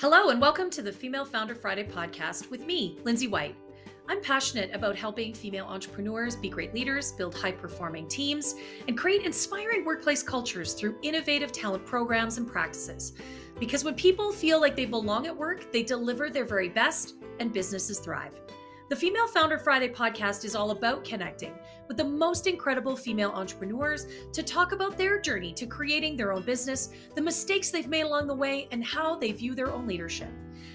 Hello, and welcome to the Female Founder Friday podcast with me, Lindsay White. I'm passionate about helping female entrepreneurs be great leaders, build high performing teams, and create inspiring workplace cultures through innovative talent programs and practices. Because when people feel like they belong at work, they deliver their very best and businesses thrive. The Female Founder Friday podcast is all about connecting with the most incredible female entrepreneurs to talk about their journey to creating their own business, the mistakes they've made along the way, and how they view their own leadership.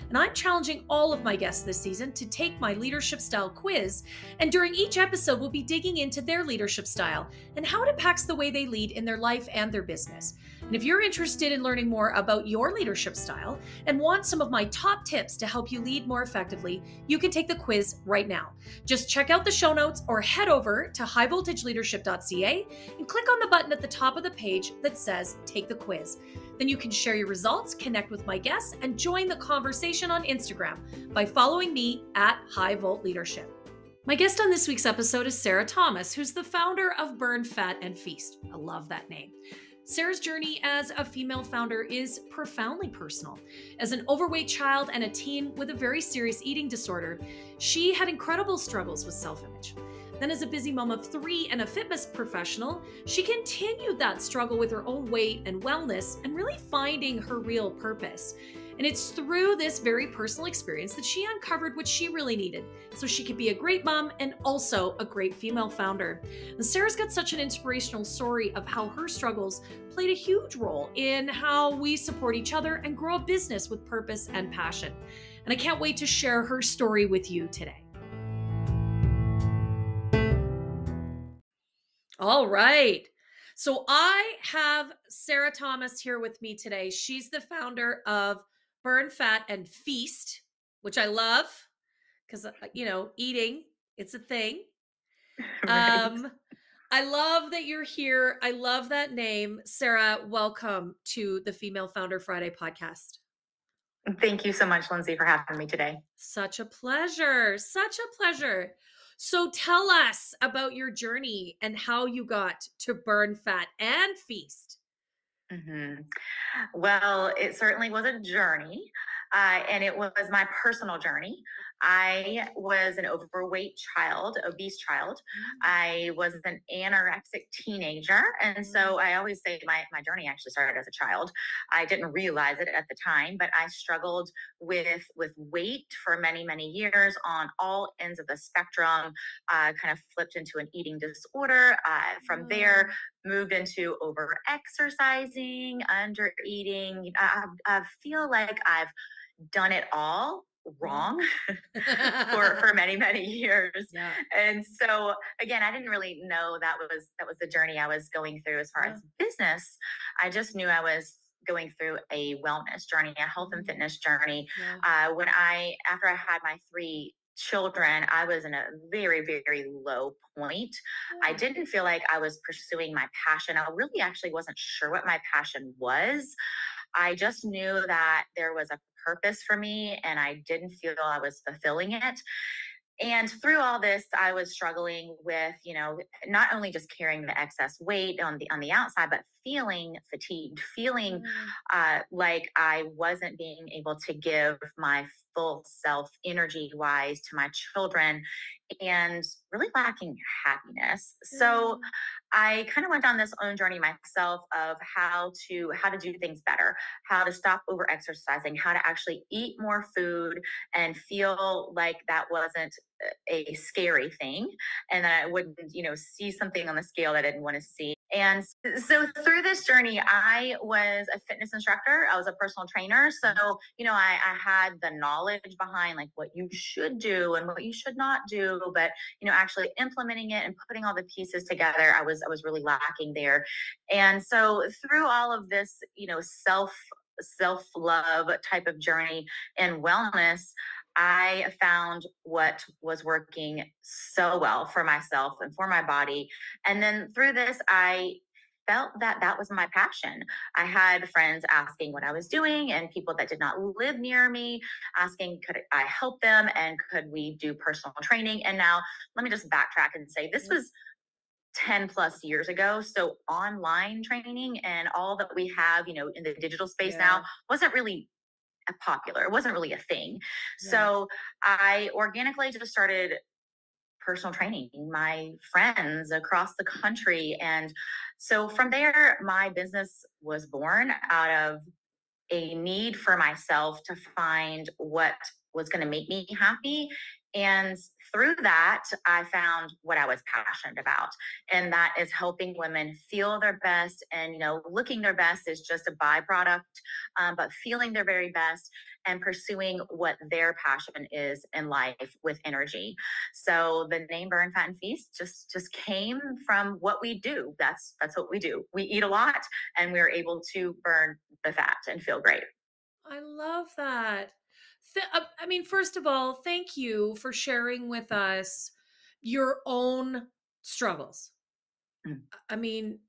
And I'm challenging all of my guests this season to take my leadership style quiz. And during each episode, we'll be digging into their leadership style and how it impacts the way they lead in their life and their business. And if you're interested in learning more about your leadership style and want some of my top tips to help you lead more effectively, you can take the quiz right now. Just check out the show notes or head over to highvoltageleadership.ca and click on the button at the top of the page that says Take the Quiz. Then you can share your results, connect with my guests, and join the conversation on Instagram by following me at High Volt Leadership. My guest on this week's episode is Sarah Thomas, who's the founder of Burn Fat and Feast. I love that name. Sarah's journey as a female founder is profoundly personal. As an overweight child and a teen with a very serious eating disorder, she had incredible struggles with self image. Then, as a busy mom of three and a fitness professional, she continued that struggle with her own weight and wellness and really finding her real purpose. And it's through this very personal experience that she uncovered what she really needed so she could be a great mom and also a great female founder. And Sarah's got such an inspirational story of how her struggles played a huge role in how we support each other and grow a business with purpose and passion. And I can't wait to share her story with you today. All right. So I have Sarah Thomas here with me today. She's the founder of burn fat and feast, which I love because uh, you know eating it's a thing. right. Um, I love that you're here. I love that name, Sarah. Welcome to the Female Founder Friday podcast. Thank you so much, Lindsay, for having me today. Such a pleasure. Such a pleasure. So tell us about your journey and how you got to burn fat and feast. Mm-hmm. Well, it certainly was a journey, uh, and it was my personal journey. I was an overweight child, obese child. Mm. I was an anorexic teenager. And so mm. I always say my, my journey actually started as a child. I didn't realize it at the time, but I struggled with, with weight for many, many years on all ends of the spectrum, uh, kind of flipped into an eating disorder. Uh, from there, mm. moved into over exercising, under eating. I, I feel like I've done it all wrong for for many many years yeah. and so again i didn't really know that was that was the journey i was going through as far yeah. as business i just knew i was going through a wellness journey a health and mm-hmm. fitness journey yeah. uh, when i after i had my three children i was in a very very low point i didn't feel like i was pursuing my passion i really actually wasn't sure what my passion was i just knew that there was a purpose for me and I didn't feel I was fulfilling it. And through all this, I was struggling with, you know, not only just carrying the excess weight on the on the outside, but feeling fatigued, feeling mm. uh, like I wasn't being able to give my full self energy wise to my children and really lacking happiness. So mm. I kind of went on this own journey myself of how to how to do things better, how to stop over exercising, how to actually eat more food and feel like that wasn't a scary thing and that I wouldn't, you know, see something on the scale that I didn't want to see. And so through this journey, I was a fitness instructor. I was a personal trainer. So, you know, I, I had the knowledge behind like what you should do and what you should not do, but you know, actually implementing it and putting all the pieces together, I was I was really lacking there. And so through all of this, you know, self self love type of journey and wellness, I found what was working so well for myself and for my body. And then through this, I felt that that was my passion. I had friends asking what I was doing and people that did not live near me asking, could I help them and could we do personal training? And now let me just backtrack and say this mm-hmm. was 10 plus years ago. So online training and all that we have, you know, in the digital space yeah. now wasn't really popular. It wasn't really a thing. Yeah. So I organically just started personal training, my friends across the country. And so from there, my business was born out of a need for myself to find what was going to make me happy. And through that, I found what I was passionate about. And that is helping women feel their best. And, you know, looking their best is just a byproduct, um, but feeling their very best and pursuing what their passion is in life with energy. So the name Burn Fat and Feast just just came from what we do. That's that's what we do. We eat a lot and we're able to burn the fat and feel great. I love that. Th- uh, I mean, first of all, thank you for sharing with us your own struggles. Mm. I mean,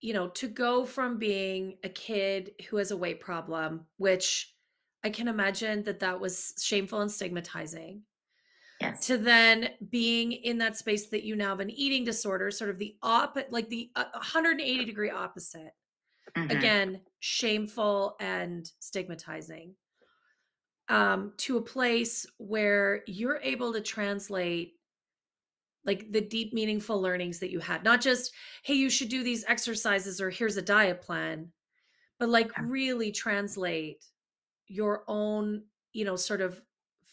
you know, to go from being a kid who has a weight problem, which I can imagine that that was shameful and stigmatizing, Yes. to then being in that space that you now have an eating disorder, sort of the op, like the uh, 180 degree opposite. hmm Again, shameful and stigmatizing um, to a place where you're able to translate like the deep, meaningful learnings that you had. Not just, hey, you should do these exercises or here's a diet plan, but like Yeah. really translate your own, you know, sort of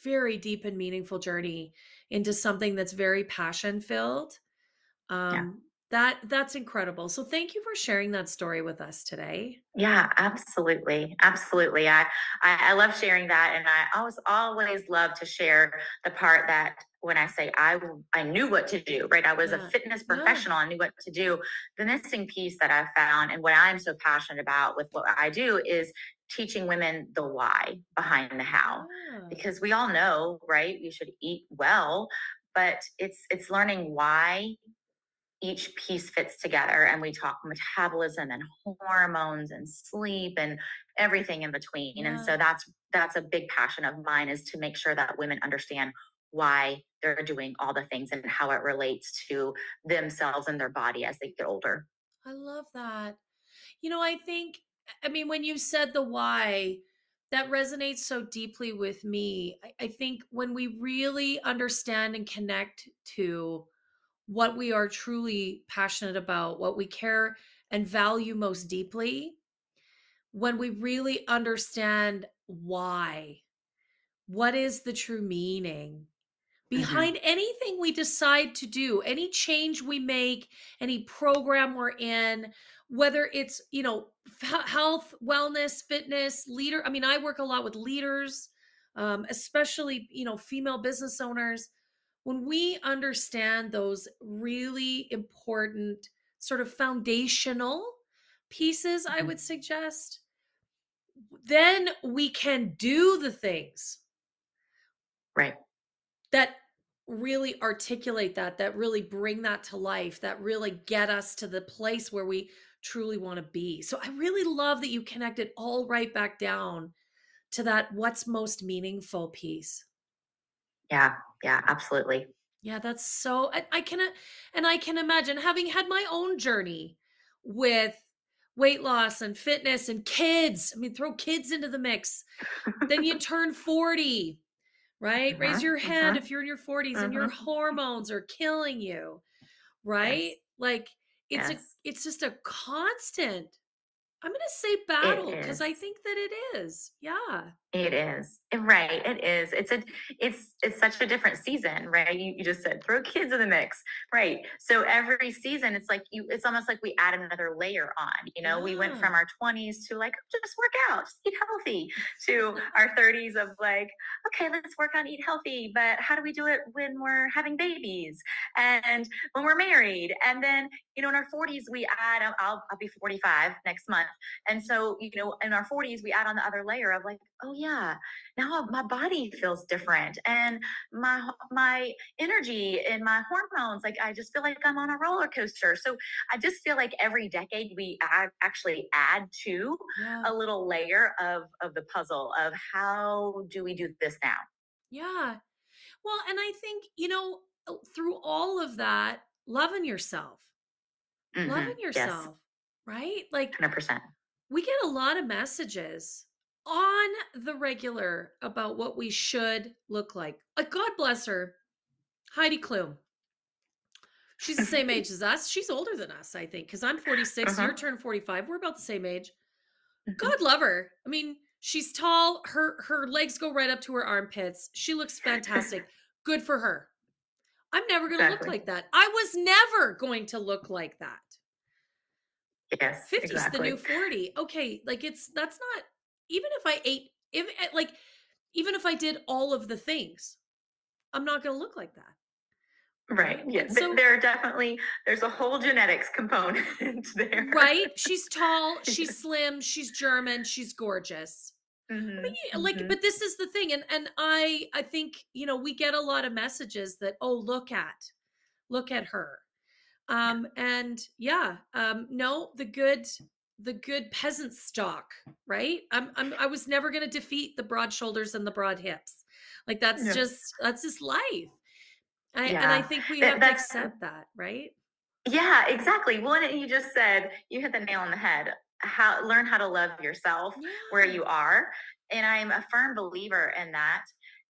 very deep and meaningful journey into something that's very passion filled. Um, that that's incredible. So thank you for sharing that story with us today. Yeah, absolutely. Absolutely. I, I I love sharing that and I always always love to share the part that when I say I I knew what to do, right? I was a Yeah. fitness Yeah. professional, I knew what to do. The missing piece that I found and what I'm so passionate about with what I do is teaching women the why behind the how. Yeah. Because we all know, right? You should eat well, but it's it's learning why each piece fits together and we talk metabolism and hormones and sleep and everything in between and so that's that's a big passion of mine is to make sure that women understand why they're doing all the things and how it relates to themselves and their body as they get older I love that. You know, I think, I mean, when you said the why, that resonates so deeply with me. I, I think when we really understand and connect to what we are truly passionate about, what we care and value most deeply, when we really understand why, what is the true meaning, hmm behind anything we decide to do, any change we make, any program we're in, whether it's, you know, health, wellness, fitness, leader. I mean, I work a lot with leaders, um, especially, you know, female business owners. When we understand those really important, sort of foundational pieces, I hmm would suggest, then we can do the things right that really articulate that, that really bring that to life, that really get us to the place where we truly want to be. So I really love that you connected all right back down to that what's most meaningful piece. Yeah yeah absolutely Yeah, that's so I, I can and I can imagine having had my own journey with weight loss and fitness and kids. I mean, throw kids into the mix. Then you turn 40 right? Raise hmm your hand hmm if you're in your 40s and your hmm hormones are killing you, right? yes Like it's a it's just a constant. I'm going to say battle cuz I think that it is. Yeah. It is. Right. It is. It's a it's it's such a different season, right? You, you just said throw kids in the mix. Right. So every season it's like you it's almost like we add another layer on. You know, we went from our 20s to like just work out, just eat healthy to our 30s of like, okay, let's work on eat healthy, but how do we do it when we're having babies and when we're married? And then, you know, in our 40s we add I'll I'll be 45 next month and so, you know, in our 40s, we add on the other layer of like, oh yeah, now my body feels different and my my energy and my hormones, like I just feel like I'm on a roller coaster. So I just feel like every decade we add, actually add to Yeah. a little layer of of the puzzle of how do we do this now? Yeah. Well, and I think, you know, through all of that, loving yourself. Loving hmm Yes, yourself, right? Like 100%. we get a lot of messages on the regular about what we should look like. Like, God bless her, Heidi Klum. She's the same age as us. She's older than us, I think, because I'm 46. Uh-huh. You're turned 45. We're about the same age. Mhm. God love her. I mean, she's tall. Her her legs go right up to her armpits. She looks fantastic. Good for her. I'm never going to look like that. I was never going to look like that. Yes, 50's exactly. the new 40. Okay, like it's that's not even if I ate if eh, like even if I did all of the things, I'm not going to look like that. Right. Right? Yeah. So- there are definitely there's a whole genetics component there. Right? She's tall, she's slim, she's German, she's gorgeous. Mhm, Yeah, like mhm. but this is the thing and and i i think you know we get a lot of messages that oh look at look at her um and yeah um no the good the good peasant stock right i'm, I'm i was never going to defeat the broad shoulders and the broad hips like that's Yeah. just that's just life I, and i think we That- have to accept that right Yeah, exactly. Well, and you just said you hit the nail on the head. How learn how to love yourself where you are, and I'm a firm believer in that.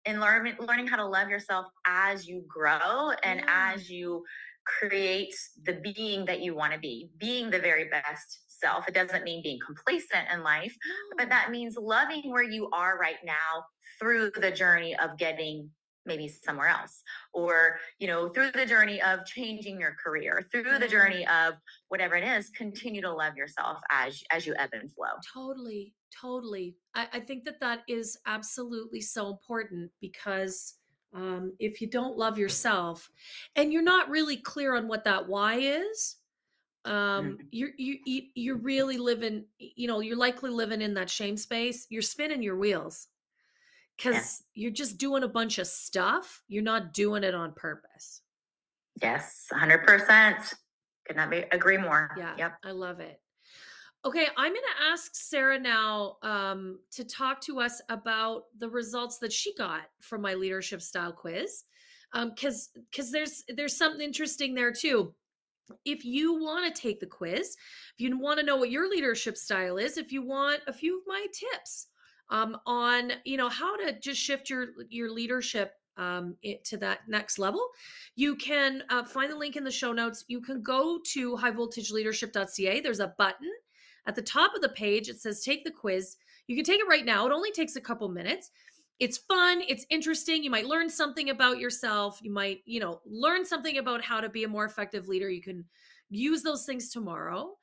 In learning learning how to love yourself as you grow and Yeah. as you create the being that you want to be, being the very best self. It doesn't mean being complacent in life, but that means loving where you are right now through the journey of getting maybe somewhere else or you know through the journey of changing your career through the journey of whatever it is continue to love yourself as as you ebb and flow Totally, totally. I, I think that that is absolutely so important because um, if you don't love yourself and you're not really clear on what that why is, um, Mhm. you're you, you you're really living. You know, you're likely living in that shame space. You're spinning your wheels because you're just doing a bunch of stuff. You're not doing it on purpose. yes 100% could not be agree more Yeah. yep I love it. Okay, I'm going to ask Sarah now um, to talk to us about the results that she got from my leadership style quiz, because because there's there's something interesting there too. If you want to take the quiz, if you want to know what your leadership style is, if you want a few of my tips um, on you know how to just shift your your leadership um, it, to that next level, you can uh, find the link in the show notes. You can go to highvoltageleadership.ca. There's a button at the top of the page. It says take the quiz. You can take it right now. It only takes a couple minutes. It's fun, it's interesting. You might learn something about yourself. You might, you know, learn something about how to be a more effective leader. You can use those things tomorrow.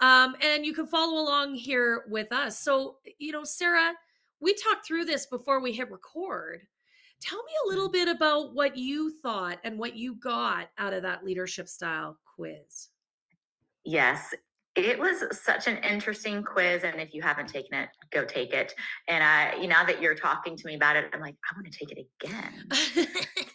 Um, and you can follow along here with us. So, you know, Sarah, we talked through this before we hit record. Tell me a little mm. bit about what you thought and what you got out of that leadership style quiz. yes it was such an interesting quiz and if you haven't taken it go take it and i you know now that you're talking to me about it i'm like i want to take it again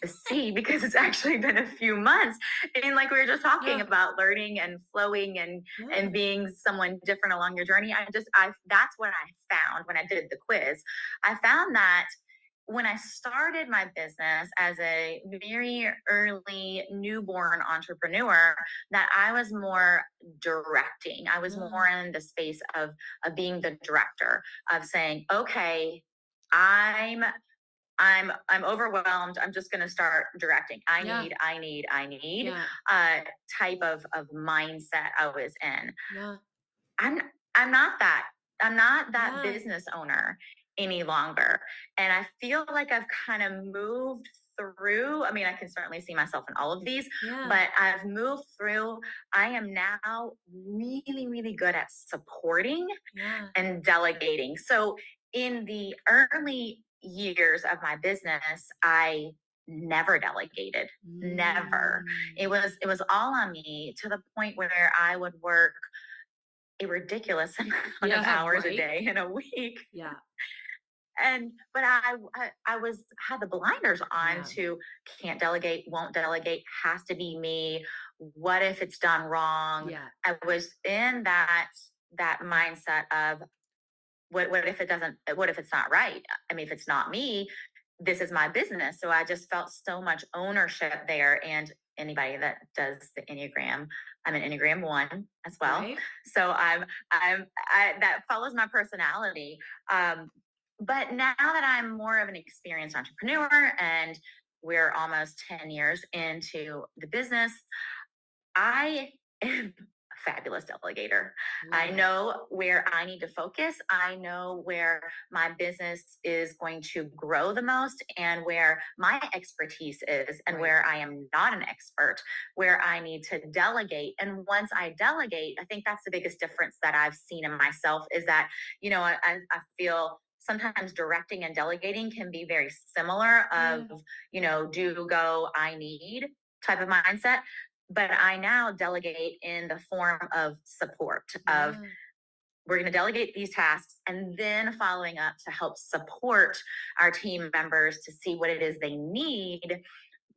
to see because it's actually been a few months and like we were just talking Yeah. about learning and flowing and Yeah. and being someone different along your journey i just i that's what i found when i did the quiz i found that when i started my business as a very early newborn entrepreneur that i was more directing. I was Mm. more in the space of of being the director of saying okay i'm i'm i'm overwhelmed. I'm just going to start directing. I Yeah. need i need i need yeah, uh type of of mindset i was in. Yeah, i'm i'm not that i'm not that Yeah. business owner any longer and i feel like i've kind of moved through i mean i can certainly see myself in all of these yeah. but i've moved through i am now really really good at supporting yeah. and delegating. So in the early years of my business, I never delegated. Never. Mm. It was it was all on me to the point where I would work a ridiculous amount of hours right. a day in a week. Yeah, And but I I, I was had the blinders on Yeah. to can't delegate, won't delegate, has to be me. What if it's done wrong? yeah, I was in that that mindset of what what if it doesn't what if it's not right? I mean if it's not me, this is my business. So I just felt so much ownership there and anybody that does the Enneagram I'm an Enneagram one as well. Right. So I'm I'm I, that follows my personality. Um, but now that I'm more of an experienced entrepreneur and we're almost 10 years into the business, I am a fabulous delegator. I know where I need to focus. I know where my business is going to grow the most and where my expertise is and Right. where I am not an expert, where I need to delegate. And once I delegate, I think that's the biggest difference that I've seen in myself is that, you know, I I feel sometimes directing and delegating can be very similar of, Yeah. you know, do, go, I need type of mindset but I now delegate in the form of support of we're going to delegate these tasks and then following up to help support our team members to see what it is they need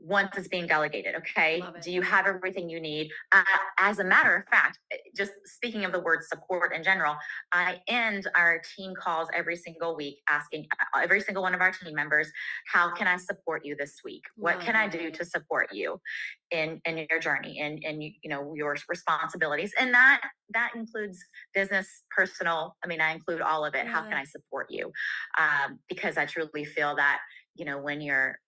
once it's being delegated okay? Do you have everything you need? Uh, as a matter of fact eh, just speaking of the word support in general i end our team calls every single week asking uh, every single one of our team members how can i support you this week? What can i do it. to support you in in your journey and and you, know your responsibilities? And that that includes business personal i mean i include all of it. How can i support you? Um, because i truly feel that you know when you're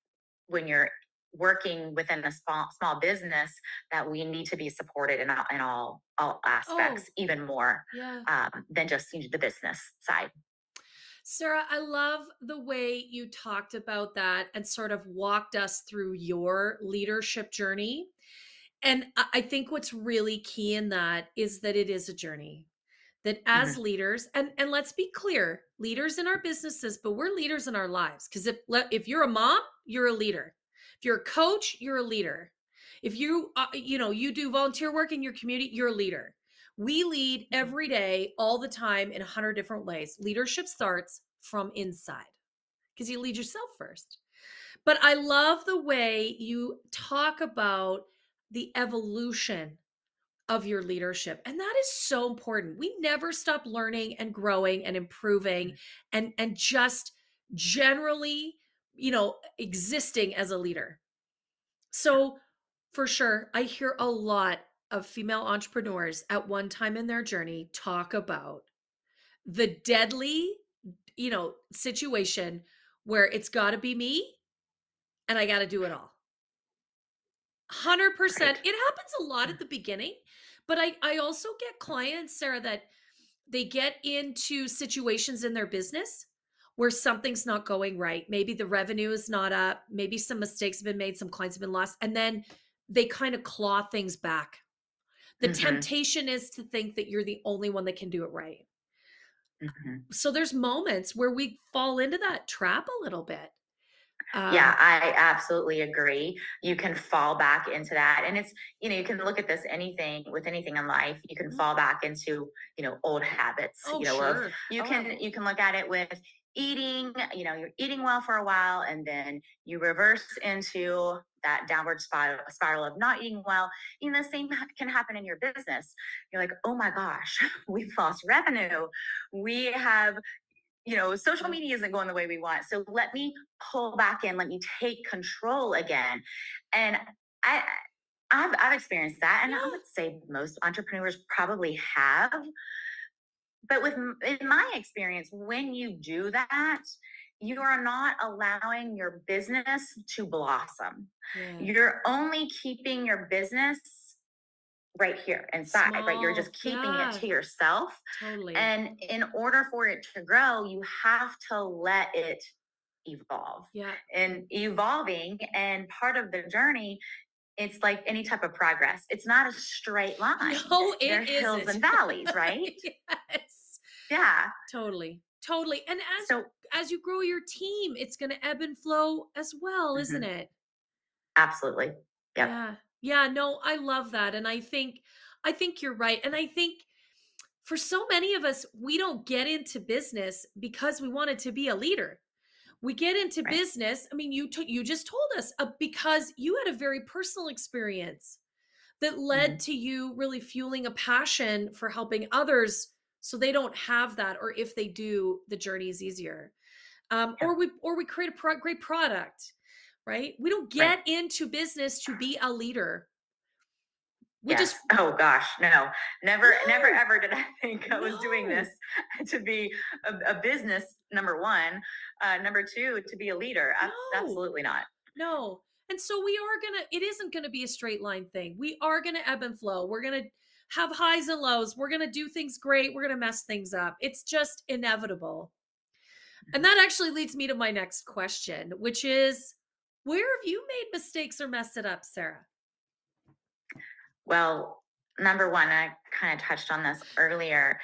when you're working within a small small business that we need to be supported in all in all all aspects Oh. even more Yeah. um, than just the business side Sarah, I love the way you talked about that and sort of walked us through your leadership journey. And I think what's really key in that is that it is a journey. That as Mhm. leaders, and and let's be clear, leaders in our businesses, but we're leaders in our lives. Because if if you're a mom, you're a leader. If you're a coach, you're a leader. If you uh, you know you do volunteer work in your community, you're a leader. We lead every day, all the time, in a hundred different ways. Leadership starts from inside because you lead yourself first. But I love the way you talk about the evolution of your leadership. And that is so important. We never stop learning and growing and improving and and just generally, you know, existing as a leader. So for sure, I hear a lot of female entrepreneurs at one time in their journey talk about the deadly, you know, situation where it's got to be me and I got to do it all. 100%. Right. It happens a lot at mm. the beginning, but I I also get clients Sarah that they get into situations in their business where something's not going right. Maybe the revenue is not up, maybe some mistakes have been made, some clients have been lost, and then they kind of claw things back. The Mhm, temptation is to think that you're the only one that can do it right. mhm. So there's moments where we fall into that trap a little bit. Yeah, Um, I absolutely agree. You can fall back into that. And it's, you know, you can look at this anything with anything in life. You can Mhm. fall back into, you know, old habits, oh, you know, of you Oh, can you can look at it with eating, you know, you're eating well for a while and then you reverse into that downward spiral, spiral of not eating well. You know, the same can happen in your business. You're like, oh my gosh, we've lost revenue. We have you know, social media isn't going the way we want. So let me pull back in, let me take control again. And I I've I've experienced that. And I would say most entrepreneurs probably have. But with in my experience, when you do that, you are not allowing your business to blossom. Yeah. You're only keeping your business right here inside, right? You're just keeping it to yourself. Totally. And in order for it to grow, you have to let it evolve. Yeah. And evolving and part of the journey, it's like any type of progress. It's not a straight line. No, There it hills and valleys, right? yes. Yeah. Totally. Totally. And as So as you grow your team, it's going to ebb and flow as well, isn't mhm, it? absolutely. Yep. Yeah. Yeah, no, I love that and I think I think you're right. And I think for so many of us, we don't get into business because we wanted to be a leader. We get into Right. business. I mean, you took you just told us uh, because you had a very personal experience that led hmm to you really fueling a passion for helping others so they don't have that or if they do the journey is easier um, Yeah. or we or we create a pro- great product right we don't Right. get into business to be a leader We yes. just oh gosh, no, never, never ever did I think I was doing this to be a, a business. Number one, uh, number two, to be a leader. No. Absolutely not. No. And so we are going to, it isn't going to be a straight line thing. We are going to ebb and flow. We're going to have highs and lows. We're going to do things great. We're going to mess things up. It's just inevitable. And mm-hmm. that actually leads me to my next question, which is where have you made mistakes or messed it up, Sarah? Well, number one, I kind of touched on this earlier.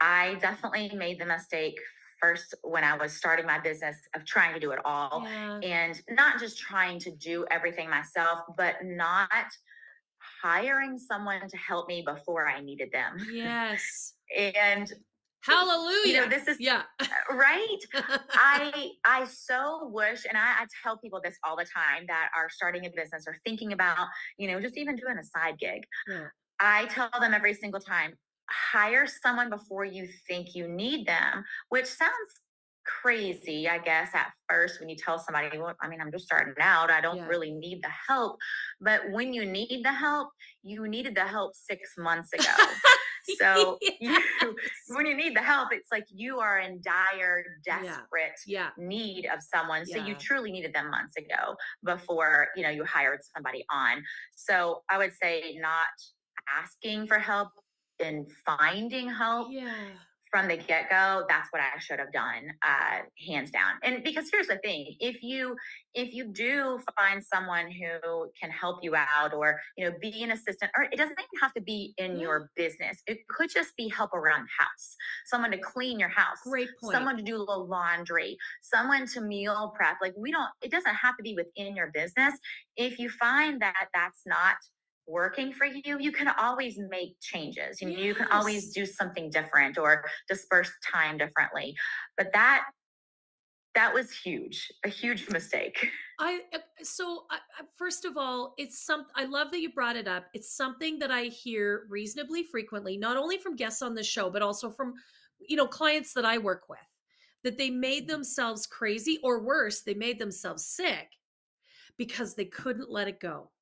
I definitely made the mistake first when I was starting my business of trying to do it all Yeah. and not just trying to do everything myself, but not hiring someone to help me before I needed them. Yes. And Hallelujah. you know, this is yeah. Uh, right. I I so wish, and I, I tell people this all the time that are starting a business or thinking about, you know, just even doing a side gig. Yeah. I tell them every single time, hire someone before you think you need them, which sounds crazy, I guess, at first when you tell somebody, well, I mean, I'm just starting out. I don't Yeah. really need the help. But when you need the help, you needed the help six months ago. so you, when you need the help, it's like you are in dire, desperate Yeah. need of someone. So you truly needed them months ago before, you know, you hired somebody on. So I would say not asking for help and finding help Yeah. From the get-go that's what i should have done uh hands down. And because here's the thing if you if you do find someone who can help you out or you know be an assistant or it doesn't even have to be in your business it could just be help around the house someone to clean your house Great point. someone to do a little laundry someone to meal prep like we don't it doesn't have to be within your business. If you find that that's not working for you you can always make changes you, know, you can always do something different or disperse time differently but that that was huge a huge mistake I uh, so I, first of all, it's some. I love that you brought it up. It's something that I hear reasonably frequently, not only from guests on the show, but also from you know clients that I work with, that they made Mhm. themselves crazy, or worse, they made themselves sick because they couldn't let it go.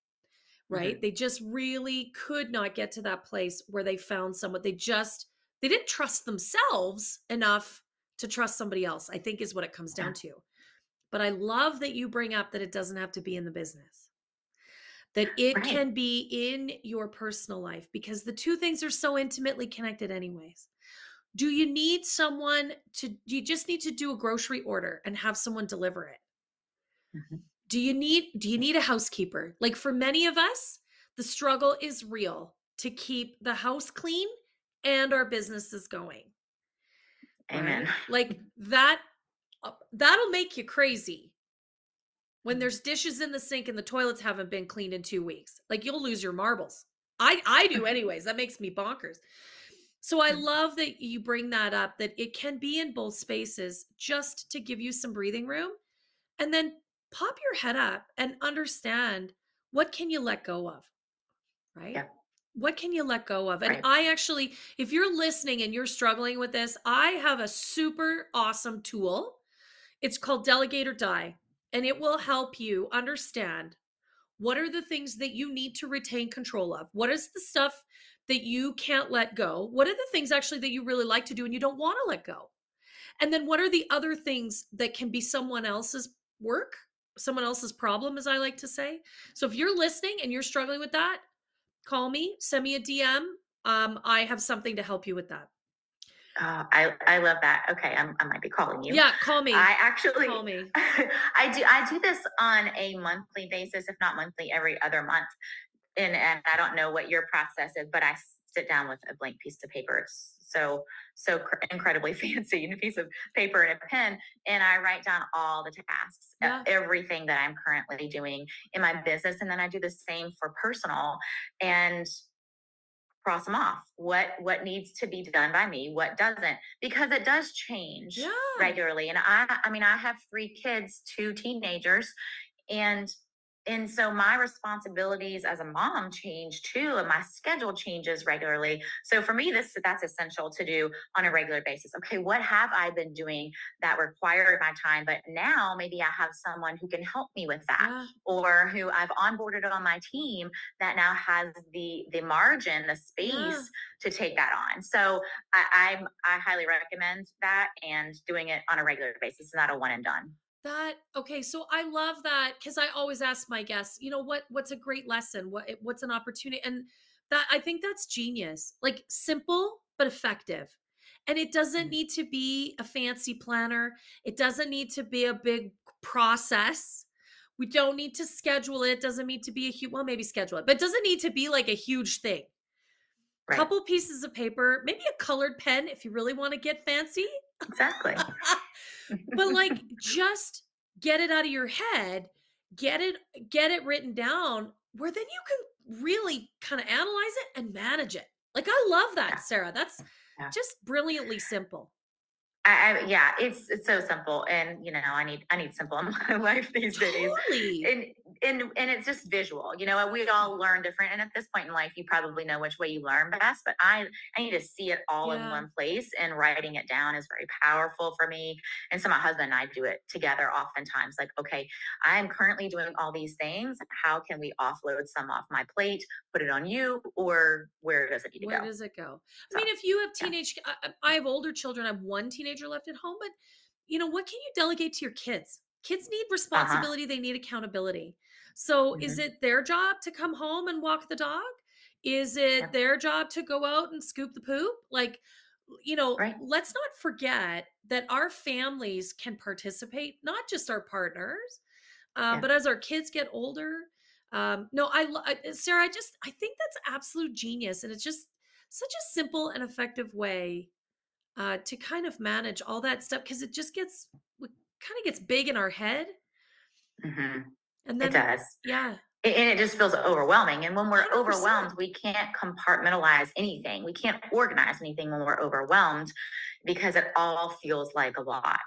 Right? They just really could not get to that place where they found someone. They just they didn't trust themselves enough to trust somebody else. I think is what it comes Yeah. down to. But I love that you bring up that it doesn't have to be in the business. That it Right. can be in your personal life because the two things are so intimately connected anyways. Do you need someone to do you just need to do a grocery order and have someone deliver it? Mhm. Do you need do you need a housekeeper? Like for many of us, the struggle is real to keep the house clean and our businesses going amen right? Like that uh, that'll make you crazy. When there's dishes in the sink and the toilets haven't been cleaned in 2 weeks. Like you'll lose your marbles. I I do anyways. That makes me bonkers. So I Mm. love that you bring that up that it can be in both spaces just to give you some breathing room and then pop your head up and understand what can you let go of? Right? Yeah. What can you let go of? And Right. I actually, if you're listening and you're struggling with this, I have a super awesome tool. It's called Delegate or Die, and it will help you understand what are the things that you need to retain control of? What is the stuff that you can't let go? What are the things actually that you really like to do and you don't want to let go? And then what are the other things that can be someone else's work, someone else's problem, as I like to say? So if you're listening and you're struggling with that, call me, send me a DM. Um, I have something to help you with that. Uh, I I love that. Okay, I'm, I might be calling you. Yeah, call me. I actually call me. I do I do this on a monthly basis, if not monthly, every other month. And and I don't know what your process is, but I sit down with a blank piece of paper. It's so so cr- incredibly fancy, and a piece of paper and a pen, and I write down all the tasks, Yeah. everything that I'm currently doing in my business, and then I do the same for personal, and cross them off. What what needs to be done by me, what doesn't, because it does change Yeah. regularly. And I I mean I have three kids, two teenagers, and and so my responsibilities as a mom change too and my schedule changes regularly. So for me this that's essential to do on a regular basis. Okay what have i been doing that required my time? But now maybe i have someone who can help me with that yeah. or who i've onboarded on my team that now has the the margin the space yeah. to take that on. So I, i'm i highly recommend that and doing it on a regular basis not a one and done that okay so i love that because i always ask my guests you know what what's a great lesson what what's an opportunity and that i think that's genius like simple but effective and it doesn't mm. need to be a fancy planner it doesn't need to be a big process we don't need to schedule it doesn't need to be a huge well maybe schedule it but it doesn't need to be like a huge thing right. couple pieces of paper maybe a colored pen if you really want to get fancy exactly but like just get it out of your head get it get it written down where then you can really kind of analyze it and manage it like i love that yeah. sarah that's yeah. just brilliantly simple I, I, yeah, it's it's so simple, and you know, I need I need simple in my life these days. Totally. And and and it's just visual. You know, we all learn different, and at this point in life, you probably know which way you learn best. But I I need to see it all yeah. in one place, and writing it down is very powerful for me. And so my husband and I do it together oftentimes. Like, okay, I am currently doing all these things. How can we offload some off my plate, put it on you, or where does it need to where go? Where does it go? So, I mean, if you have teenage, yeah. I, I have older children. I have one teenager left at home, but you know, what can you delegate to your kids? Kids need uh-huh. responsibility, uh-huh. they need accountability. So mm-hmm. is it their job to come home and walk the dog? Is it yeah. their job to go out and scoop the poop? Like, you know, right. let's not forget that our families can participate, not just our partners, uh, yeah. but as our kids get older. Um, no, I, I, Sarah, I just, I think that's absolute genius. And it's just such a simple and effective way uh, to kind of manage all that stuff because it just gets kind of gets big in our head. Mm-hmm. And then it does. Yeah. And it just feels overwhelming. And when we're 100%. overwhelmed, we can't compartmentalize anything. We can't organize anything when we're overwhelmed because it all feels like a lot.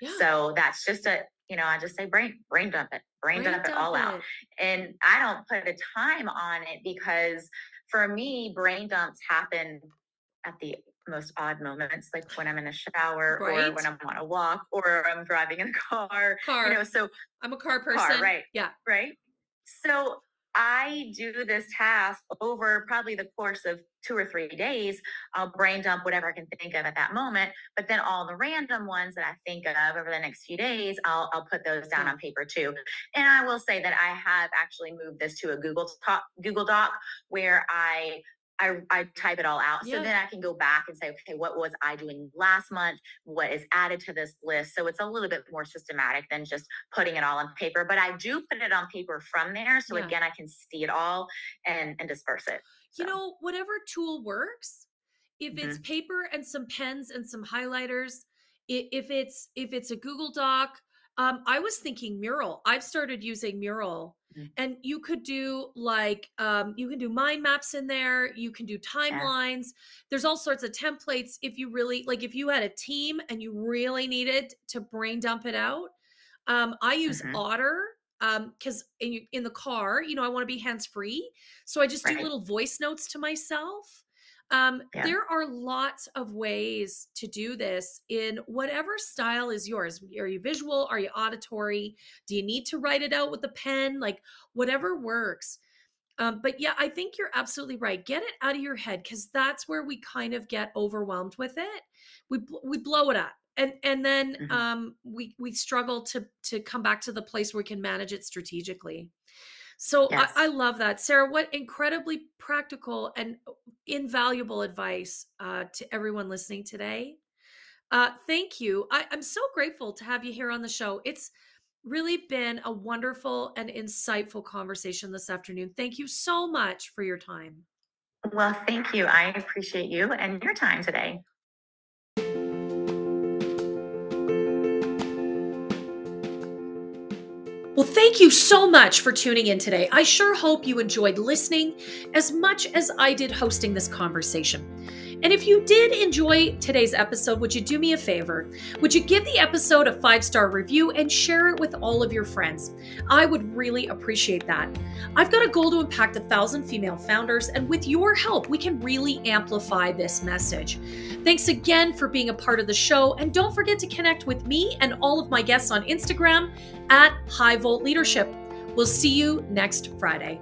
Yeah. So that's just a, you know, I just say brain brain dump it, brain, brain dump, dump, it all it. out. And I don't put a time on it because for me, brain dumps happen at the most odd moments, like when I'm in the shower right. or when I'm on a walk or I'm driving in a car. Car. You know, so I'm a car person. Car, right. Yeah. Right. So I do this task over probably the course of two or three days. I'll brain dump whatever I can think of at that moment. But then all the random ones that I think of over the next few days, I'll, I'll put those down on paper too. And I will say that I have actually moved this to a Google Doc, Google Doc where I I, I type it all out. Yeah. So then I can go back and say, okay, what was I doing last month? What is added to this list? So it's a little bit more systematic than just putting it all on paper. But I do put it on paper from there. So yeah. again, I can see it all and, and disperse it. So. You know, whatever tool works, if mm-hmm. it's paper and some pens and some highlighters, if it's if it's a Google Doc, um, I was thinking mural. I've started using mural Mm. and you could do like um, you can do mind maps in there you can do timelines yeah. there's all sorts of templates if you really like if you had a team and you really needed to brain dump it out um, i use mm-hmm. otter because um, in, in the car you know i want to be hands free so i just right. do little voice notes to myself um, yeah. There are lots of ways to do this in whatever style is yours. Are you visual? Are you auditory? Do you need to write it out with a pen? Like whatever works. Um, but yeah, I think you're absolutely right. Get it out of your head because that's where we kind of get overwhelmed with it. We we blow it up, and and then mm-hmm. um, we we struggle to to come back to the place where we can manage it strategically. So yes. I, I, love that. Sarah, what incredibly practical and invaluable advice uh, to everyone listening today. Uh, thank you. I, I'm so grateful to have you here on the show. It's really been a wonderful and insightful conversation this afternoon. Thank you so much for your time. Well, thank you. I appreciate you and your time today. Thank you so much for tuning in today. I sure hope you enjoyed listening as much as I did hosting this conversation. And if you did enjoy today's episode, would you do me a favor? Would you give the episode a five star review and share it with all of your friends? I would really appreciate that. I've got a goal to impact a thousand female founders, and with your help, we can really amplify this message. Thanks again for being a part of the show, and don't forget to connect with me and all of my guests on Instagram at High Volt leadership. We'll see you next Friday.